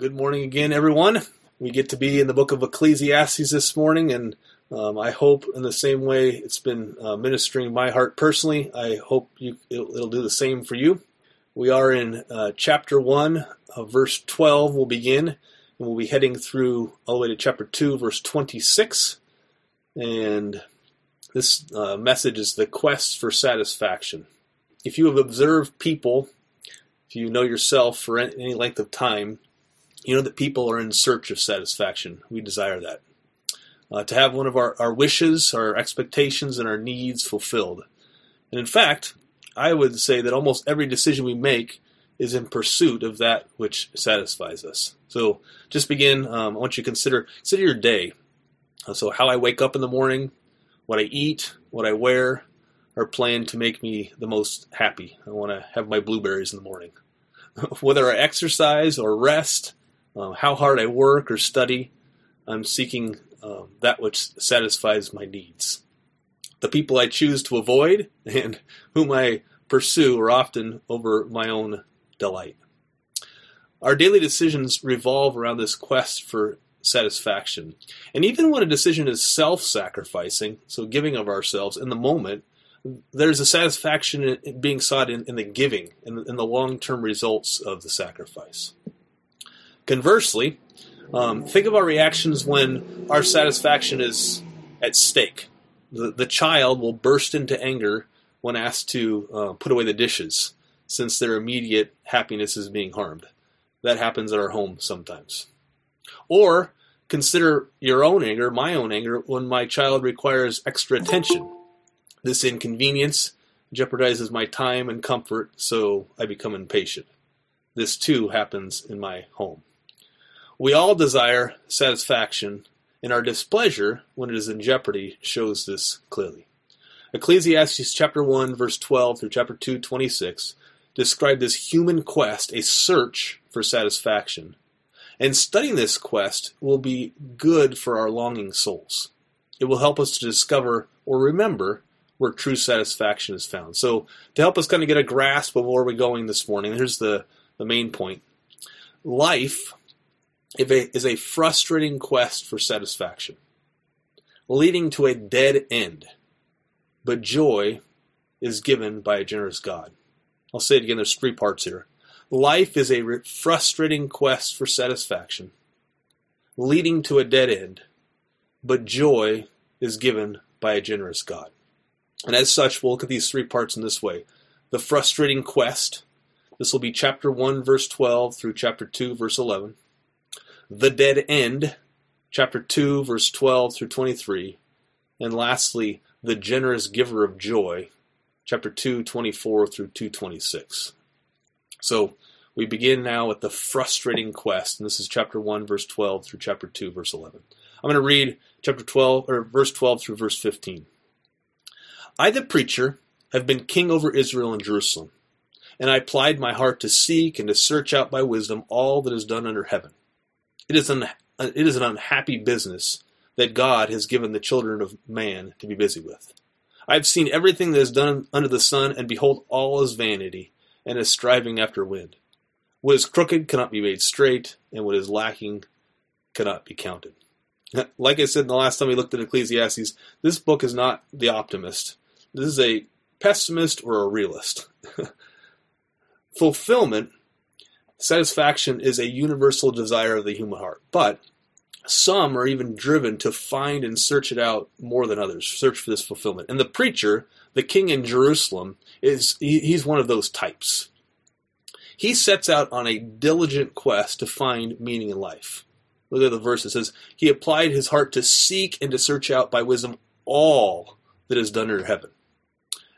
Good morning again, everyone. We get to be in the book of Ecclesiastes this morning, and um, I hope in the same way it's been uh, ministering my heart personally, I hope you, it'll, it'll, do the same for you. We are in uh, chapter 1, uh, verse 12, we'll begin, and we'll be heading through all the way to chapter 2, verse 26. And this uh, message is the quest for satisfaction. If you have observed people, if you know yourself for any length of time, you know that people are in search of satisfaction. We desire that. Uh, to have one of our, our wishes, our expectations, and our needs fulfilled. And in fact, I would say that almost every decision we make is in pursuit of that which satisfies us. So just begin. Um, I want you to consider consider your day. Uh, so how I wake up in the morning, what I eat, what I wear, are planned to make me the most happy. I want to have my blueberries in the morning. Whether I exercise or rest, uh, how hard I work or study, I'm seeking uh, that which satisfies my needs. The people I choose to avoid and whom I pursue are often over my own delight. Our daily decisions revolve around this quest for satisfaction. And even when a decision is self sacrificing, so giving of ourselves in the moment, there's a satisfaction in being sought in, in the giving and in, in the long term results of the sacrifice. Conversely, um, think of our reactions when our satisfaction is at stake. The, the child will burst into anger when asked to uh, put away the dishes, since their immediate happiness is being harmed. That happens at our home sometimes. Or consider your own anger, my own anger, when my child requires extra attention. This inconvenience jeopardizes my time and comfort, so I become impatient. This too happens in my home. We all desire satisfaction, and our displeasure, when it is in jeopardy, shows this clearly. Ecclesiastes chapter 1, verse 12 through chapter 2, 26 describe this human quest, a search for satisfaction. And studying this quest will be good for our longing souls. It will help us to discover or remember where true satisfaction is found. So, to help us kind of get a grasp of where we're going this morning, here's the, the main point. Life is a frustrating quest for satisfaction, leading to a dead end. But joy is given by a generous God. I'll say it again, there's three parts here. Life is a frustrating quest for satisfaction, leading to a dead end, but joy is given by a generous God. And as such, we'll look at these three parts in this way. The frustrating quest, this will be chapter 1, verse 12 through chapter 2, verse 11 the dead end, chapter 2, verse 12 through 23. And lastly, the generous giver of joy, chapter 2, 24 through 226. So we begin now with the frustrating quest, and this is chapter 1, verse 12 through chapter 2, verse 11. I'm going to read chapter 12, or verse 12 through verse 15. I, the preacher, have been king over Israel and Jerusalem, and I applied my heart to seek and to search out by wisdom all that is done under heaven. It is an it is an unhappy business that God has given the children of man to be busy with. I have seen everything that is done under the sun, and behold, all is vanity, and is striving after wind. What is crooked cannot be made straight, and what is lacking cannot be counted. Like I said the last time we looked at Ecclesiastes, this book is not the optimist. This is a pessimist or a realist. Fulfillment Satisfaction is a universal desire of the human heart, but some are even driven to find and search it out more than others, search for this fulfillment. And the preacher, the king in Jerusalem, is he's one of those types. He sets out on a diligent quest to find meaning in life. Look at the verse. It says, He applied his heart to seek and to search out by wisdom all that is done under heaven.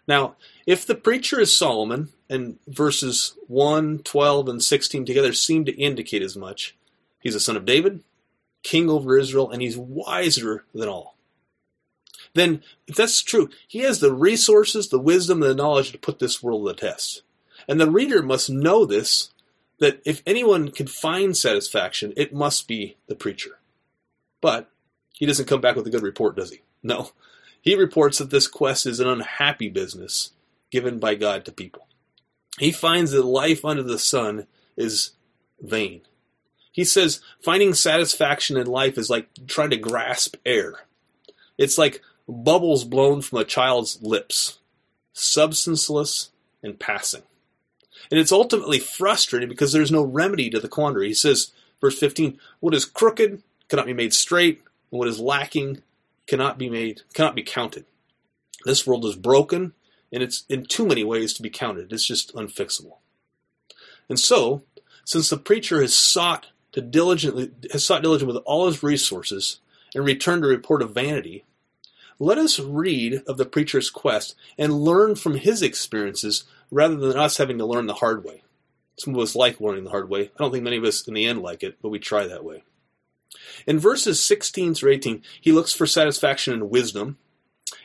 Now, if the preacher is Solomon, and verses 1, 12, and 16 together seem to indicate as much, he's a son of David, king over Israel, and he's wiser than all. Then, if that's true, he has the resources, the wisdom, and the knowledge to put this world to the test. And the reader must know this that if anyone can find satisfaction, it must be the preacher. But he doesn't come back with a good report, does he? No. He reports that this quest is an unhappy business given by God to people. He finds that life under the sun is vain. He says finding satisfaction in life is like trying to grasp air. It's like bubbles blown from a child's lips, substanceless and passing. And it's ultimately frustrating because there's no remedy to the quandary. He says, verse 15, what is crooked cannot be made straight, and what is lacking cannot be made, cannot be counted. This world is broken, and it's in too many ways to be counted. It's just unfixable. And so, since the preacher has sought to diligently has sought diligently with all his resources and returned a report of vanity, let us read of the preacher's quest and learn from his experiences rather than us having to learn the hard way. Some of us like learning the hard way. I don't think many of us in the end like it, but we try that way. In verses 16 through 18, he looks for satisfaction in wisdom,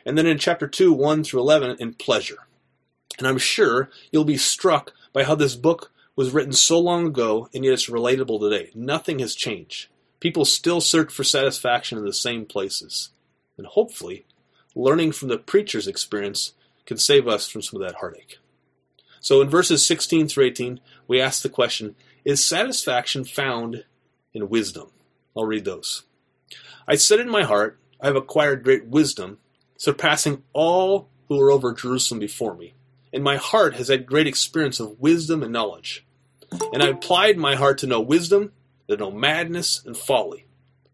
and then in chapter 2, 1 through 11, in pleasure. And I'm sure you'll be struck by how this book was written so long ago and yet it's relatable today. Nothing has changed. People still search for satisfaction in the same places. And hopefully, learning from the preacher's experience can save us from some of that heartache. So in verses 16 through 18, we ask the question Is satisfaction found in wisdom? I'll read those. I said in my heart, I have acquired great wisdom, surpassing all who were over Jerusalem before me. And my heart has had great experience of wisdom and knowledge. And I applied my heart to know wisdom, to know madness and folly.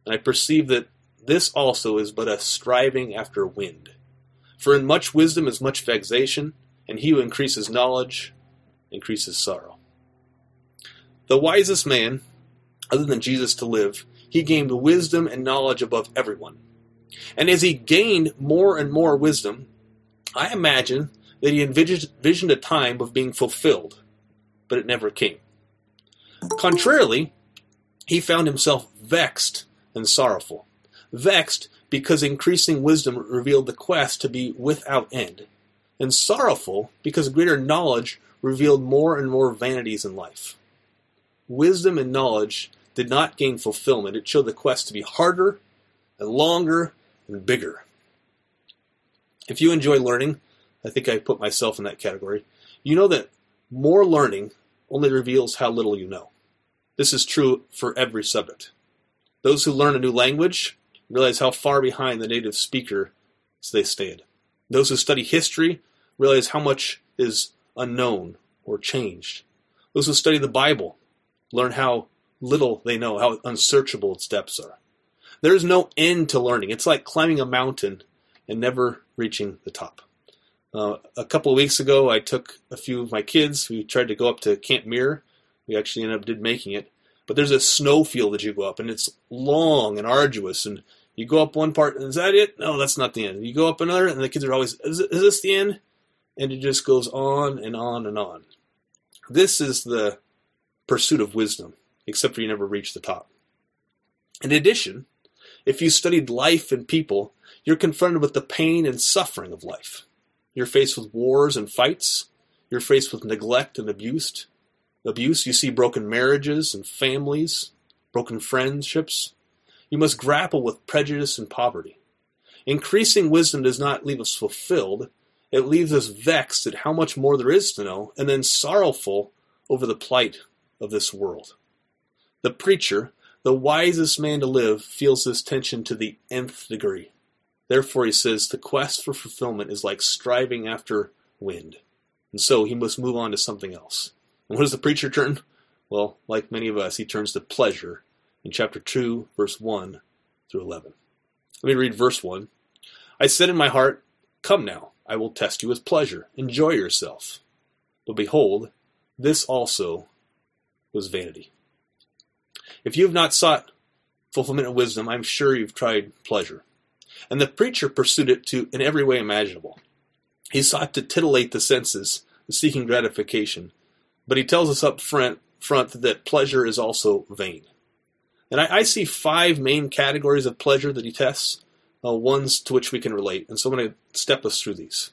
And I perceive that this also is but a striving after wind. For in much wisdom is much vexation, and he who increases knowledge increases sorrow. The wisest man, other than Jesus to live, he gained wisdom and knowledge above everyone. And as he gained more and more wisdom, I imagine that he envisioned a time of being fulfilled, but it never came. Contrarily, he found himself vexed and sorrowful. Vexed because increasing wisdom revealed the quest to be without end, and sorrowful because greater knowledge revealed more and more vanities in life. Wisdom and knowledge did not gain fulfillment. It showed the quest to be harder and longer and bigger. If you enjoy learning, I think I put myself in that category, you know that more learning only reveals how little you know. This is true for every subject. Those who learn a new language realize how far behind the native speaker they stand. Those who study history realize how much is unknown or changed. Those who study the Bible learn how little they know, how unsearchable its depths are. There is no end to learning. It's like climbing a mountain and never reaching the top. Uh, a couple of weeks ago, I took a few of my kids. We tried to go up to Camp Muir. We actually ended up did making it. But there's a snow field that you go up, and it's long and arduous. And you go up one part, and is that it? No, that's not the end. You go up another, and the kids are always, is, is this the end? And it just goes on and on and on. This is the pursuit of wisdom, except for you never reach the top. In addition, if you studied life and people, you're confronted with the pain and suffering of life. You're faced with wars and fights. You're faced with neglect and abuse. Abuse, you see broken marriages and families, broken friendships. You must grapple with prejudice and poverty. Increasing wisdom does not leave us fulfilled, it leaves us vexed at how much more there is to know, and then sorrowful over the plight of this world. The preacher, the wisest man to live, feels this tension to the nth degree. Therefore, he says, the quest for fulfillment is like striving after wind. And so he must move on to something else. And what does the preacher turn? Well, like many of us, he turns to pleasure in chapter 2, verse 1 through 11. Let me read verse 1. I said in my heart, Come now, I will test you with pleasure. Enjoy yourself. But behold, this also was vanity. If you have not sought fulfillment of wisdom, I'm sure you've tried pleasure. And the preacher pursued it to in every way imaginable. He sought to titillate the senses, seeking gratification. But he tells us up front, front that pleasure is also vain. And I, I see five main categories of pleasure that he tests, uh, ones to which we can relate. And so I'm going to step us through these.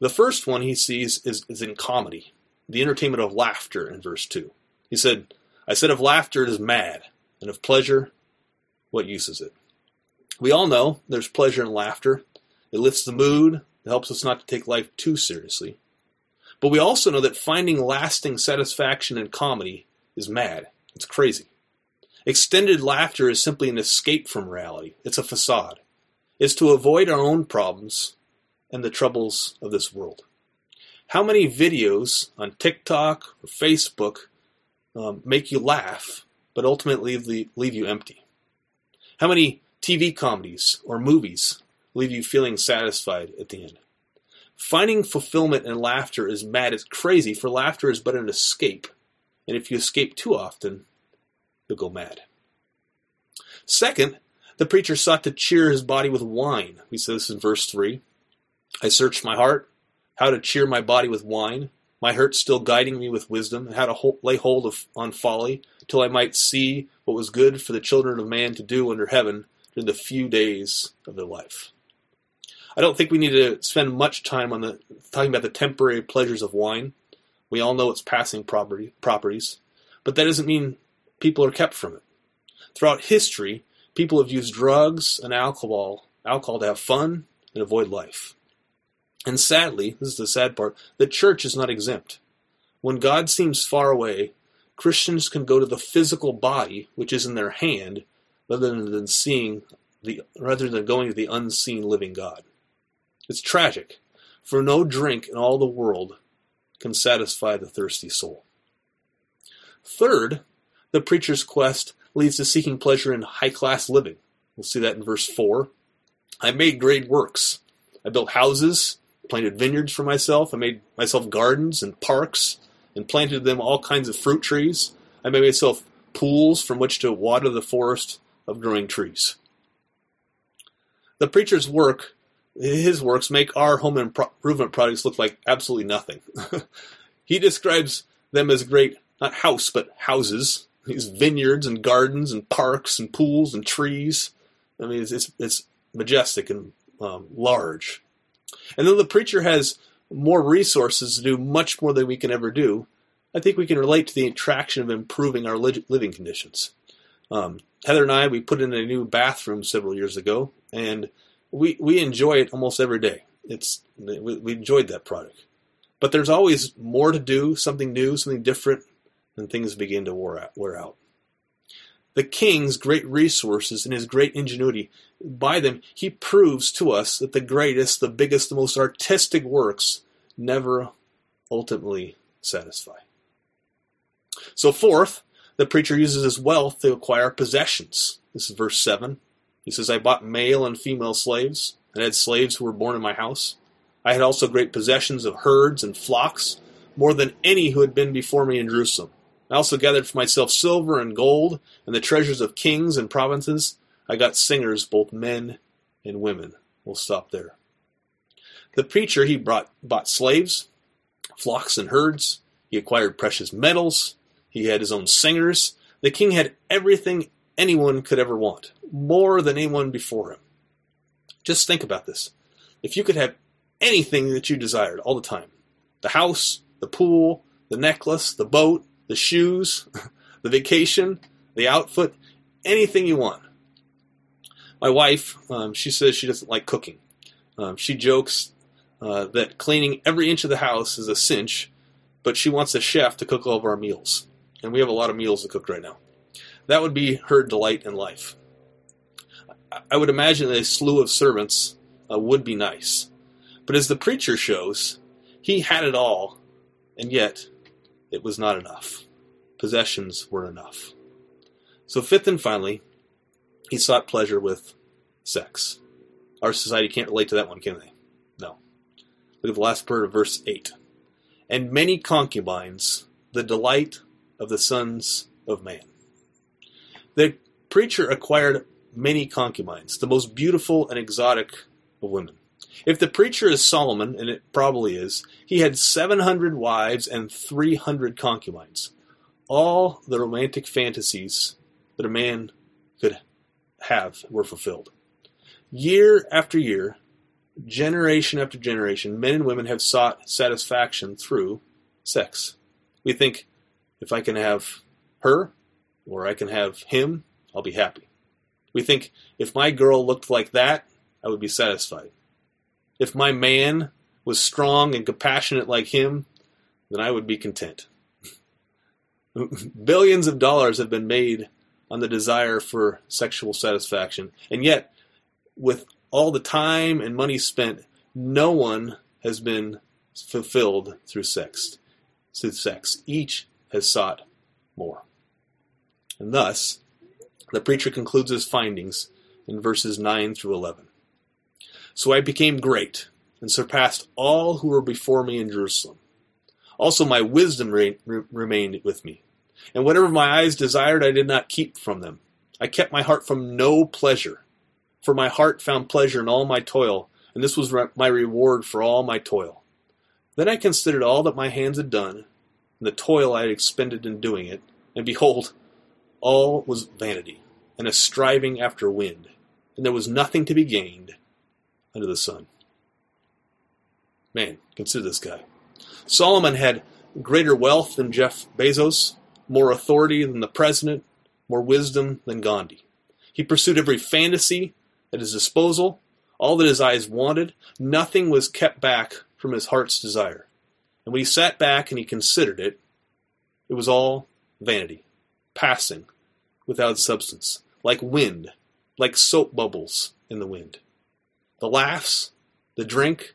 The first one he sees is, is in comedy, the entertainment of laughter in verse 2. He said, I said of laughter it is mad, and of pleasure, what use is it? We all know there's pleasure in laughter. It lifts the mood, it helps us not to take life too seriously. But we also know that finding lasting satisfaction in comedy is mad. It's crazy. Extended laughter is simply an escape from reality. It's a facade. It's to avoid our own problems and the troubles of this world. How many videos on TikTok or Facebook um, make you laugh, but ultimately leave, leave you empty? How many TV comedies or movies leave you feeling satisfied at the end? Finding fulfillment in laughter is mad, it's crazy, for laughter is but an escape. And if you escape too often, you'll go mad. Second, the preacher sought to cheer his body with wine. We see this in verse 3. I searched my heart, how to cheer my body with wine, my hurt still guiding me with wisdom, and how to lay hold of, on folly, till I might see what was good for the children of man to do under heaven during the few days of their life. I don't think we need to spend much time on the talking about the temporary pleasures of wine. We all know its passing property, properties, but that doesn't mean people are kept from it. Throughout history, people have used drugs and alcohol, alcohol to have fun and avoid life. And sadly, this is the sad part, the church is not exempt. When God seems far away, Christians can go to the physical body, which is in their hand, rather than seeing the rather than going to the unseen living God. It's tragic, for no drink in all the world can satisfy the thirsty soul. Third, the preacher's quest leads to seeking pleasure in high class living. We'll see that in verse 4. I made great works. I built houses, planted vineyards for myself. I made myself gardens and parks and planted them all kinds of fruit trees. I made myself pools from which to water the forest of growing trees. The preacher's work, his works, make our home improvement products look like absolutely nothing. he describes them as great, not house, but houses, these vineyards and gardens and parks and pools and trees. I mean, it's, it's, it's majestic and um, large. And though the preacher has more resources to do much more than we can ever do, I think we can relate to the attraction of improving our living conditions. Um, Heather and I, we put in a new bathroom several years ago, and we we enjoy it almost every day. It's we, we enjoyed that product, but there's always more to do, something new, something different, and things begin to wear. Wear out. The king's great resources and his great ingenuity, by them, he proves to us that the greatest, the biggest, the most artistic works never ultimately satisfy. So, fourth, the preacher uses his wealth to acquire possessions. This is verse 7. He says, I bought male and female slaves, and had slaves who were born in my house. I had also great possessions of herds and flocks, more than any who had been before me in Jerusalem. I also gathered for myself silver and gold, and the treasures of kings and provinces. I got singers, both men and women. We'll stop there. The preacher, he brought, bought slaves, flocks and herds. He acquired precious metals. He had his own singers. The king had everything anyone could ever want, more than anyone before him. Just think about this. If you could have anything that you desired all the time the house, the pool, the necklace, the boat, the shoes, the vacation, the outfit, anything you want. My wife, um, she says she doesn't like cooking. Um, she jokes uh, that cleaning every inch of the house is a cinch, but she wants a chef to cook all of our meals. And we have a lot of meals to cook right now. That would be her delight in life. I would imagine a slew of servants uh, would be nice. But as the preacher shows, he had it all, and yet it was not enough. Possessions were enough. So, fifth and finally, he sought pleasure with sex. Our society can't relate to that one, can they? No. Look at the last part of verse 8. And many concubines, the delight of the sons of man. The preacher acquired many concubines, the most beautiful and exotic of women. If the preacher is Solomon, and it probably is, he had 700 wives and 300 concubines. All the romantic fantasies that a man could have were fulfilled. Year after year, generation after generation, men and women have sought satisfaction through sex. We think, if I can have her or I can have him, I'll be happy. We think, if my girl looked like that, I would be satisfied. If my man was strong and compassionate like him, then I would be content. Billions of dollars have been made on the desire for sexual satisfaction. And yet, with all the time and money spent, no one has been fulfilled through sex. Through sex, each has sought more. And thus, the preacher concludes his findings in verses 9 through 11. So I became great and surpassed all who were before me in Jerusalem. Also, my wisdom re- re- remained with me, and whatever my eyes desired, I did not keep from them. I kept my heart from no pleasure, for my heart found pleasure in all my toil, and this was re- my reward for all my toil. Then I considered all that my hands had done, and the toil I had expended in doing it, and behold, all was vanity, and a striving after wind, and there was nothing to be gained under the sun. Man, consider this guy. Solomon had greater wealth than Jeff Bezos, more authority than the president, more wisdom than Gandhi. He pursued every fantasy at his disposal, all that his eyes wanted. Nothing was kept back from his heart's desire. And when he sat back and he considered it, it was all vanity, passing, without substance, like wind, like soap bubbles in the wind. The laughs, the drink,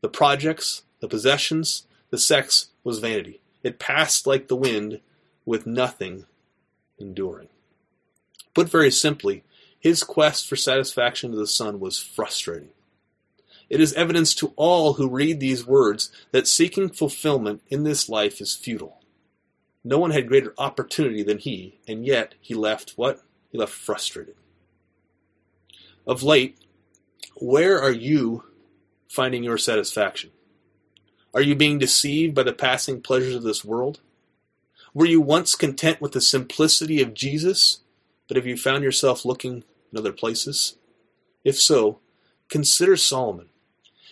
the projects, the possessions, the sex was vanity. It passed like the wind with nothing enduring. Put very simply, his quest for satisfaction to the sun was frustrating. It is evidence to all who read these words that seeking fulfillment in this life is futile. No one had greater opportunity than he, and yet he left what? He left frustrated. Of late, where are you finding your satisfaction? Are you being deceived by the passing pleasures of this world? Were you once content with the simplicity of Jesus, but have you found yourself looking in other places? If so, consider Solomon.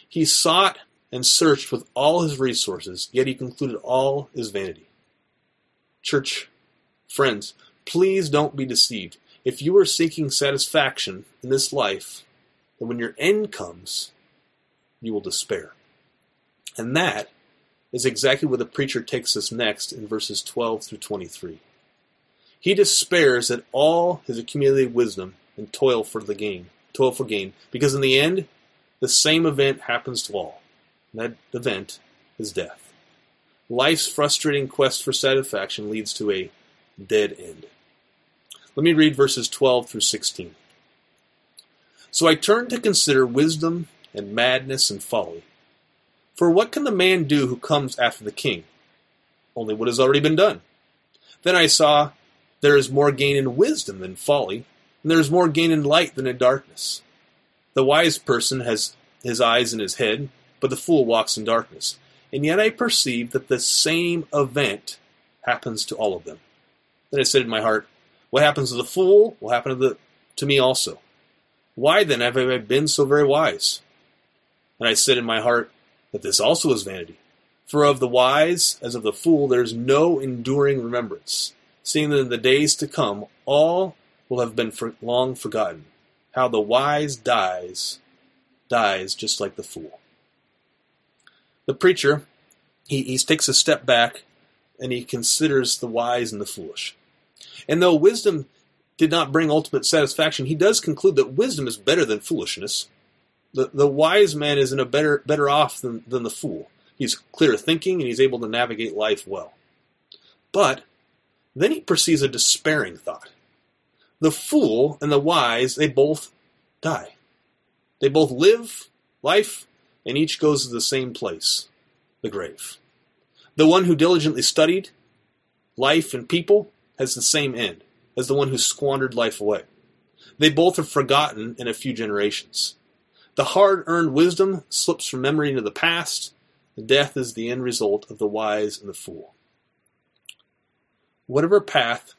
He sought and searched with all his resources, yet he concluded all is vanity. Church, friends, please don't be deceived. If you are seeking satisfaction in this life, then when your end comes, you will despair. And that is exactly where the preacher takes us next in verses 12 through 23. He despairs at all his accumulated wisdom and toil for the gain, toil for gain, because in the end, the same event happens to all. And that event is death. Life's frustrating quest for satisfaction leads to a dead end. Let me read verses 12 through 16. So I turned to consider wisdom and madness and folly. For what can the man do who comes after the king? Only what has already been done. Then I saw there is more gain in wisdom than folly, and there is more gain in light than in darkness. The wise person has his eyes in his head, but the fool walks in darkness. And yet I perceive that the same event happens to all of them. Then I said in my heart, What happens to the fool will happen to, the, to me also. Why then have I been so very wise? And I said in my heart, that this also is vanity. For of the wise as of the fool there is no enduring remembrance, seeing that in the days to come all will have been for long forgotten. How the wise dies, dies just like the fool. The preacher, he, he takes a step back and he considers the wise and the foolish. And though wisdom did not bring ultimate satisfaction, he does conclude that wisdom is better than foolishness. The, the wise man is in a better better off than, than the fool. He's clear thinking and he's able to navigate life well. But then he perceives a despairing thought. The fool and the wise, they both die. They both live life, and each goes to the same place, the grave. The one who diligently studied life and people has the same end as the one who squandered life away. They both are forgotten in a few generations. The hard earned wisdom slips from memory into the past. Death is the end result of the wise and the fool. Whatever path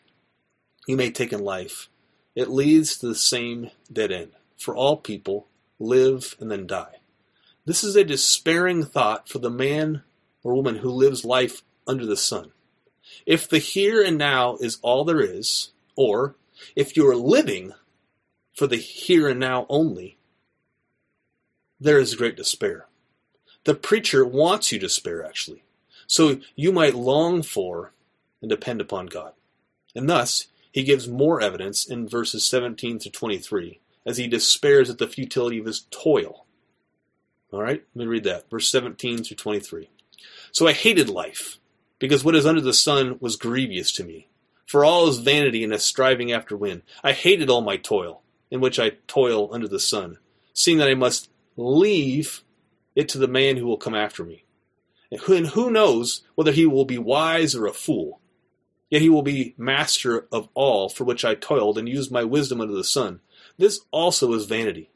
you may take in life, it leads to the same dead end. For all people live and then die. This is a despairing thought for the man or woman who lives life under the sun. If the here and now is all there is, or if you are living for the here and now only, there is great despair. The preacher wants you to despair, actually, so you might long for and depend upon God. And thus, he gives more evidence in verses 17 to 23 as he despairs at the futility of his toil. All right, let me read that. Verse 17 through 23. So I hated life, because what is under the sun was grievous to me. For all is vanity and a striving after wind. I hated all my toil, in which I toil under the sun, seeing that I must leave it to the man who will come after me. And who knows whether he will be wise or a fool? Yet he will be master of all for which I toiled and used my wisdom under the sun. This also is vanity.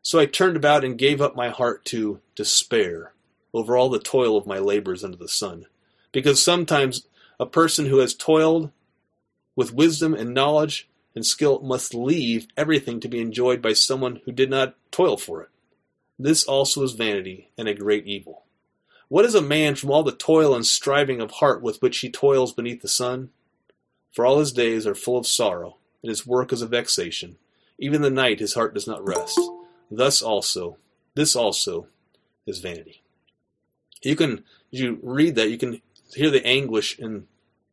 So I turned about and gave up my heart to despair over all the toil of my labors under the sun. Because sometimes a person who has toiled with wisdom and knowledge and skill must leave everything to be enjoyed by someone who did not toil for it. This also is vanity and a great evil. What is a man from all the toil and striving of heart with which he toils beneath the sun? For all his days are full of sorrow, and his work is a vexation. Even the night his heart does not rest. Thus also, this also is vanity. You can, you read that, you can hear the anguish in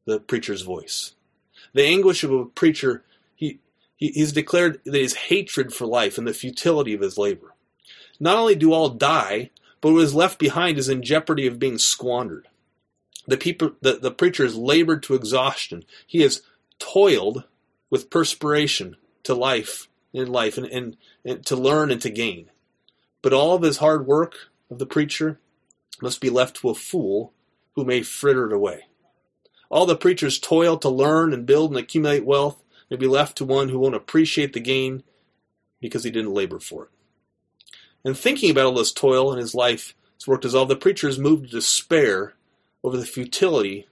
the preacher's voice. The anguish of a preacher, he, he he's declared that his hatred for life and the futility of his labor. Not only do all die, but what is left behind is in jeopardy of being squandered. The people, the, the preacher has labored to exhaustion. He has toiled with perspiration to life in life and, and, and to learn and to gain. But all of his hard work of the preacher must be left to a fool who may fritter it away. All the preacher's toil to learn and build and accumulate wealth may be left to one who won't appreciate the gain because he didn't labor for it. And thinking about all this toil in his life, his work dissolved, the preacher is moved to despair over the futility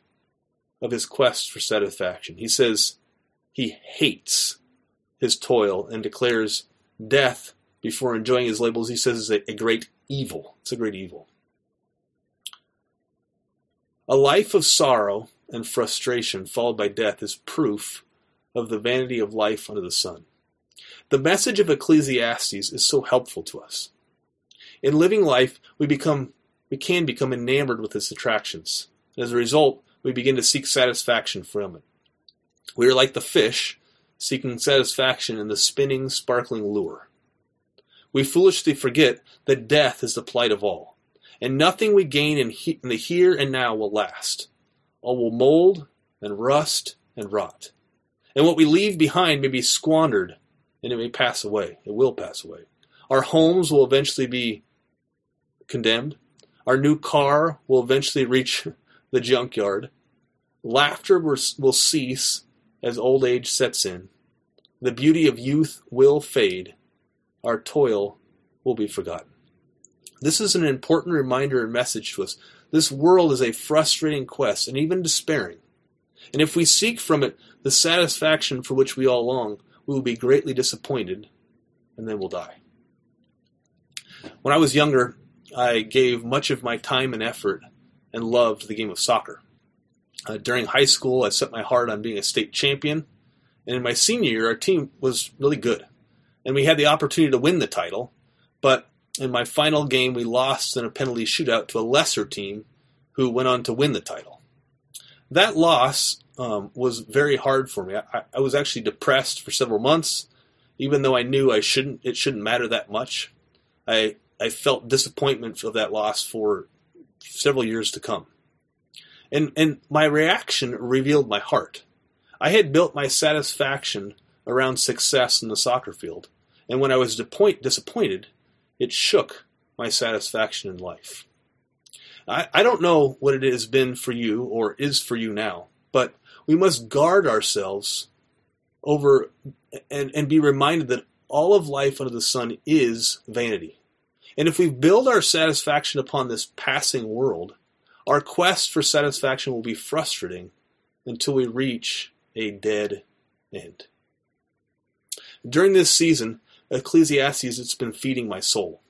of his quest for satisfaction. He says he hates his toil and declares death before enjoying his labels. He says is a, a great evil. It's a great evil. A life of sorrow and frustration followed by death is proof of the vanity of life under the sun. The message of Ecclesiastes is so helpful to us. In living life, we become we can become enamored with its attractions. And as a result, we begin to seek satisfaction from it. We are like the fish seeking satisfaction in the spinning, sparkling lure. We foolishly forget that death is the plight of all, and nothing we gain in, he- in the here and now will last. All will mold and rust and rot. And what we leave behind may be squandered and it may pass away. It will pass away. Our homes will eventually be condemned. Our new car will eventually reach the junkyard. Laughter will cease as old age sets in. The beauty of youth will fade. Our toil will be forgotten. This is an important reminder and message to us. This world is a frustrating quest and even despairing. And if we seek from it the satisfaction for which we all long, we will be greatly disappointed and then we'll die. When I was younger, I gave much of my time and effort and love to the game of soccer. Uh, during high school, I set my heart on being a state champion, and in my senior year, our team was really good, and we had the opportunity to win the title. But in my final game, we lost in a penalty shootout to a lesser team, who went on to win the title. That loss um, was very hard for me. I, I was actually depressed for several months, even though I knew I shouldn't. It shouldn't matter that much. I I felt disappointment of that loss for several years to come. And, and my reaction revealed my heart. I had built my satisfaction around success in the soccer field, and when I was disappointed, it shook my satisfaction in life. I, I don't know what it has been for you or is for you now, but we must guard ourselves over and, and be reminded that all of life under the sun is vanity. And if we build our satisfaction upon this passing world, our quest for satisfaction will be frustrating until we reach a dead end. During this season, Ecclesiastes has been feeding my soul.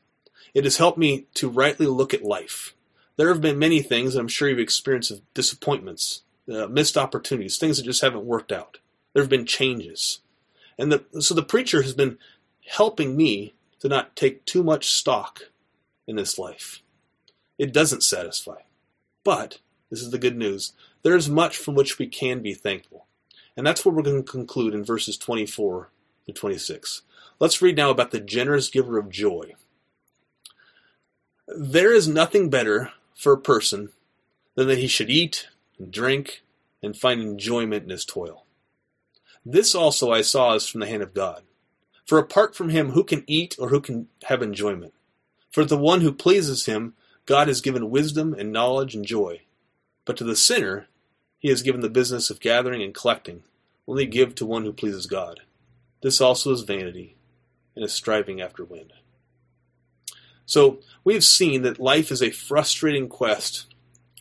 It has helped me to rightly look at life. There have been many things, I'm sure you've experienced, of disappointments, uh, missed opportunities, things that just haven't worked out. There have been changes. And the, so the preacher has been helping me to not take too much stock in this life. It doesn't satisfy. But, this is the good news, there is much from which we can be thankful. And that's what we're going to conclude in verses 24 to 26. Let's read now about the generous giver of joy. There is nothing better for a person than that he should eat and drink and find enjoyment in his toil. This also I saw is from the hand of God. For apart from him, who can eat or who can have enjoyment? For the one who pleases him, God has given wisdom and knowledge and joy. But to the sinner, he has given the business of gathering and collecting. Only give to one who pleases God. This also is vanity and is striving after wind. So we have seen that life is a frustrating quest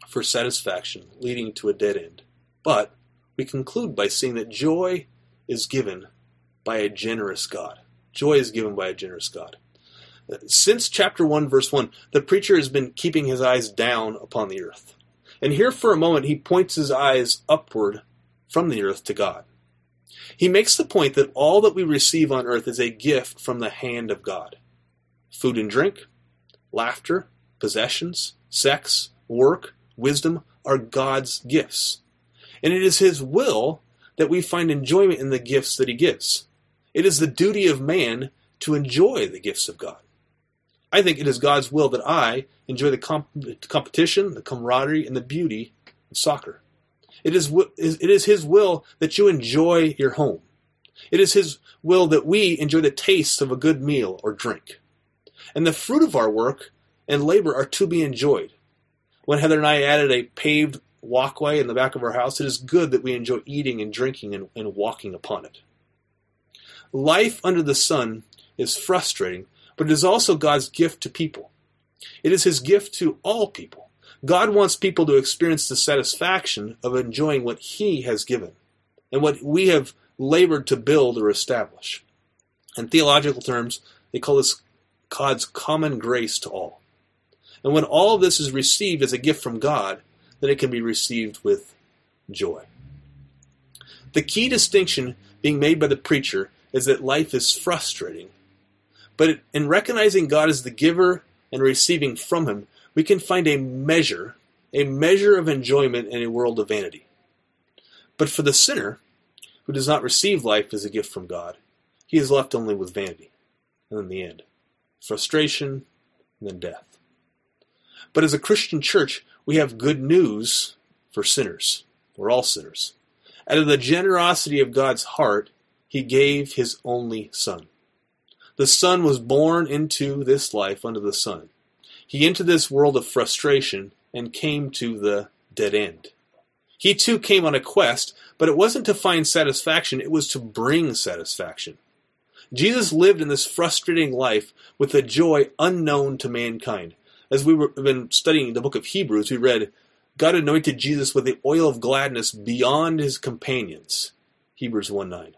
for satisfaction, leading to a dead end. But we conclude by seeing that joy is given by a generous God. Joy is given by a generous God. Since chapter 1, verse 1, the preacher has been keeping his eyes down upon the earth. And here for a moment, he points his eyes upward from the earth to God. He makes the point that all that we receive on earth is a gift from the hand of God. Food and drink, laughter, possessions, sex, work, wisdom are God's gifts. And it is His will that we find enjoyment in the gifts that He gives. It is the duty of man to enjoy the gifts of God. I think it is God's will that I enjoy the comp- competition, the camaraderie, and the beauty of soccer. It is, it is His will that you enjoy your home. It is His will that we enjoy the taste of a good meal or drink. And the fruit of our work and labor are to be enjoyed. When Heather and I added a paved walkway in the back of our house, it is good that we enjoy eating and drinking and, and walking upon it. Life under the sun is frustrating, but it is also God's gift to people. It is His gift to all people. God wants people to experience the satisfaction of enjoying what He has given and what we have labored to build or establish. In theological terms, they call this God's common grace to all. And when all of this is received as a gift from God, then it can be received with joy. The key distinction being made by the preacher is that life is frustrating. But in recognizing God as the giver and receiving from Him, we can find a measure, a measure of enjoyment in a world of vanity. But for the sinner, who does not receive life as a gift from God, he is left only with vanity, and in the end, frustration, and then death. But as a Christian church, we have good news for sinners. We're all sinners. Out of the generosity of God's heart, He gave His only Son. The Son was born into this life under the sun. He entered this world of frustration and came to the dead end. He too came on a quest, but it wasn't to find satisfaction, it was to bring satisfaction. Jesus lived in this frustrating life with a joy unknown to mankind. As we have been studying the book of Hebrews, we read, God anointed Jesus with the oil of gladness beyond his companions. Hebrews 1 9.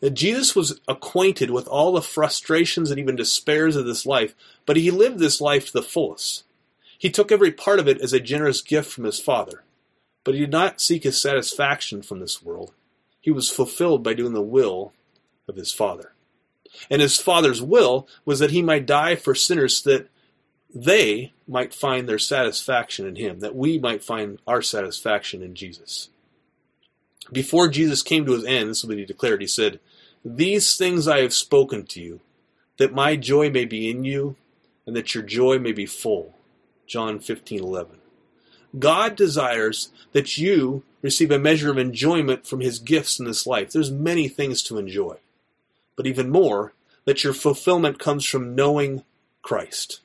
That Jesus was acquainted with all the frustrations and even despairs of this life, but he lived this life to the fullest. He took every part of it as a generous gift from his Father, but he did not seek his satisfaction from this world. He was fulfilled by doing the will of his Father. And his Father's will was that he might die for sinners so that they might find their satisfaction in him, that we might find our satisfaction in Jesus. Before Jesus came to his end, this is what he declared. He said, These things I have spoken to you, that my joy may be in you, and that your joy may be full. John 15, 11. God desires that you receive a measure of enjoyment from his gifts in this life. There's many things to enjoy. But even more, that your fulfillment comes from knowing Christ.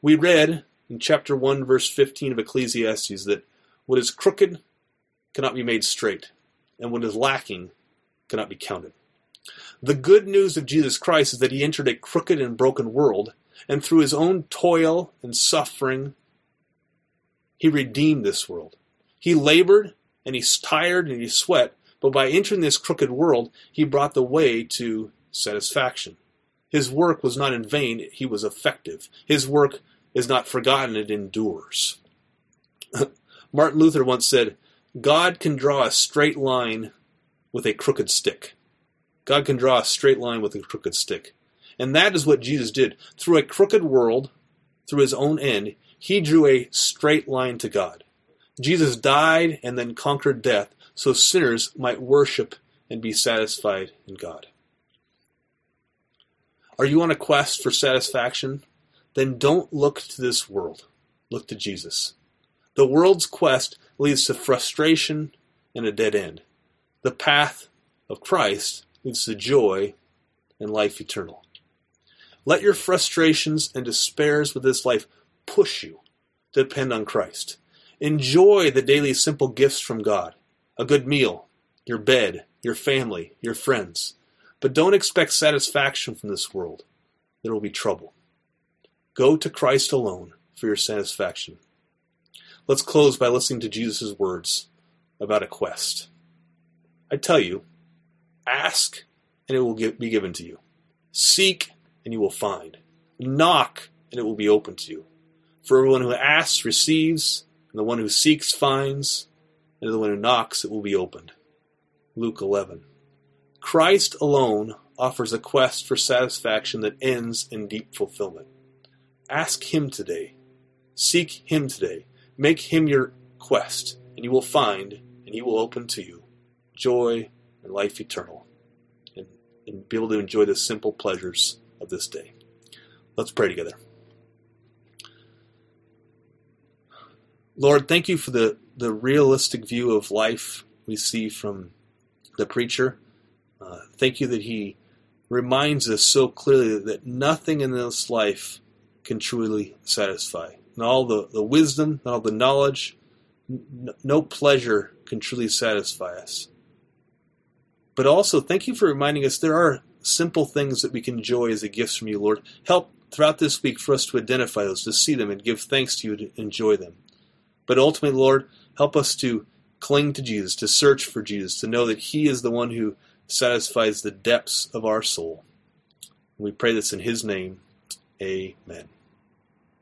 We read in chapter 1, verse 15 of Ecclesiastes that what is crooked cannot be made straight, and what is lacking cannot be counted. The good news of Jesus Christ is that he entered a crooked and broken world, and through his own toil and suffering, he redeemed this world. He labored, and he tired, and he sweat, but by entering this crooked world, he brought the way to satisfaction. His work was not in vain, he was effective. His work is not forgotten, it endures. Martin Luther once said, God can draw a straight line with a crooked stick. God can draw a straight line with a crooked stick. And that is what Jesus did. Through a crooked world, through his own end, he drew a straight line to God. Jesus died and then conquered death so sinners might worship and be satisfied in God. Are you on a quest for satisfaction? Then don't look to this world. Look to Jesus. The world's quest leads to frustration and a dead end. The path of Christ leads to joy and life eternal. Let your frustrations and despairs with this life push you to depend on Christ. Enjoy the daily simple gifts from God a good meal, your bed, your family, your friends. But don't expect satisfaction from this world. There will be trouble. Go to Christ alone for your satisfaction. Let's close by listening to Jesus' words about a quest. I tell you, ask and it will be given to you. Seek and you will find. Knock and it will be open to you. For everyone who asks receives, and the one who seeks finds, and the one who knocks it will be opened. Luke 11. Christ alone offers a quest for satisfaction that ends in deep fulfillment. Ask Him today. Seek Him today. Make Him your quest, and you will find, and He will open to you joy and life eternal, and, and be able to enjoy the simple pleasures of this day. Let's pray together. Lord, thank you for the, the realistic view of life we see from the preacher. Uh, thank you that he reminds us so clearly that nothing in this life can truly satisfy. Not all the, the wisdom, all the knowledge, n- no pleasure can truly satisfy us. But also, thank you for reminding us there are simple things that we can enjoy as a gift from you, Lord. Help throughout this week for us to identify those, to see them, and give thanks to you to enjoy them. But ultimately, Lord, help us to cling to Jesus, to search for Jesus, to know that He is the one who satisfies the depths of our soul. We pray this in His name. Amen.